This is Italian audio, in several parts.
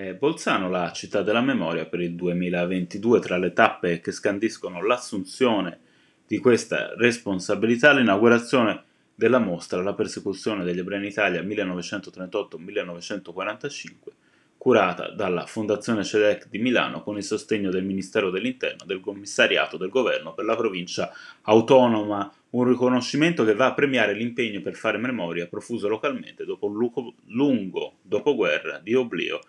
È Bolzano la città della memoria per il 2022 tra le tappe che scandiscono l'assunzione di questa responsabilità l'inaugurazione della mostra La persecuzione degli ebrei in Italia 1938-1945 curata dalla Fondazione CEDEC di Milano con il sostegno del Ministero dell'Interno, del Commissariato del Governo per la provincia autonoma, un riconoscimento che va a premiare l'impegno per fare memoria profuso localmente dopo un lungo dopoguerra di oblio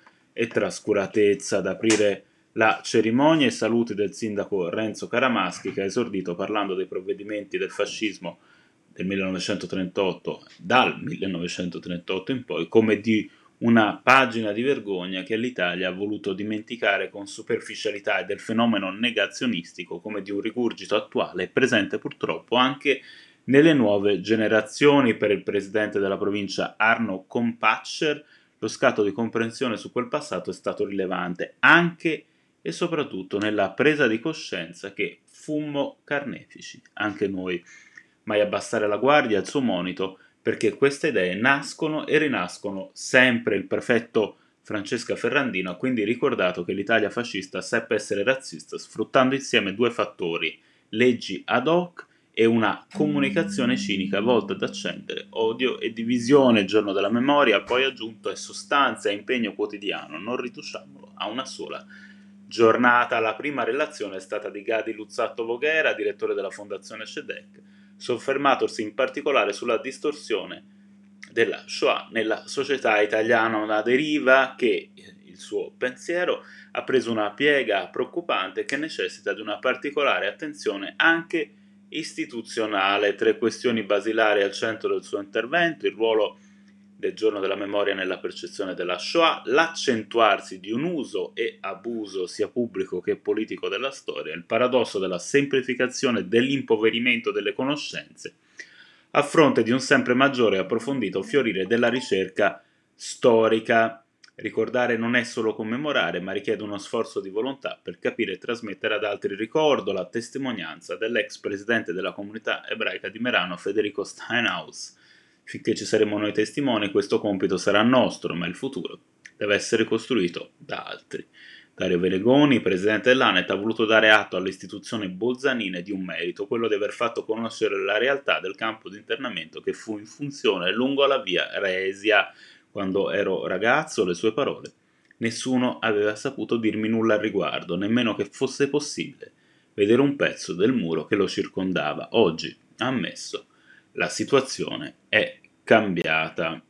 e trascuratezza. Ad aprire la cerimonia e saluti del sindaco Renzo Caramaschi che ha esordito parlando dei provvedimenti del fascismo del 1938, dal 1938 in poi, come di una pagina di vergogna che l'Italia ha voluto dimenticare con superficialità e del fenomeno negazionistico come di un rigurgito attuale presente purtroppo anche nelle nuove generazioni. Per il presidente della provincia Arno Compatcher lo scatto di comprensione su quel passato è stato rilevante anche e soprattutto nella presa di coscienza che fummo carnefici, anche noi. Mai abbassare la guardia al suo monito perché queste idee nascono e rinascono sempre. Il prefetto Francesca Ferrandino ha quindi ricordato che l'Italia fascista seppe essere razzista sfruttando insieme due fattori, leggi ad hoc e una comunicazione cinica volta ad accendere odio e divisione. Il giorno della memoria, poi aggiunto, è sostanza e impegno quotidiano, non ritusciamolo a una sola giornata. La prima relazione è stata di Gadi Luzzatto Voghera, direttore della Fondazione CEDEC soffermatosi in particolare sulla distorsione della Shoah nella società italiana, una deriva che il suo pensiero ha preso una piega preoccupante che necessita di una particolare attenzione anche istituzionale. Tre questioni basilari al centro del suo intervento, il ruolo del giorno della memoria nella percezione della Shoah, l'accentuarsi di un uso e abuso sia pubblico che politico della storia, il paradosso della semplificazione e dell'impoverimento delle conoscenze, a fronte di un sempre maggiore e approfondito fiorire della ricerca storica. Ricordare non è solo commemorare, ma richiede uno sforzo di volontà per capire e trasmettere ad altri. Ricordo la testimonianza dell'ex presidente della comunità ebraica di Merano, Federico Steinhaus, Finché ci saremo noi testimoni, questo compito sarà nostro, ma il futuro deve essere costruito da altri. Dario Velegoni, presidente dell'ANET, ha voluto dare atto alle istituzioni bolzanine di un merito, quello di aver fatto conoscere la realtà del campo di internamento che fu in funzione lungo la via Resia. Quando ero ragazzo, le sue parole, nessuno aveva saputo dirmi nulla al riguardo, nemmeno che fosse possibile vedere un pezzo del muro che lo circondava. Oggi, ammesso, la situazione è cambiata.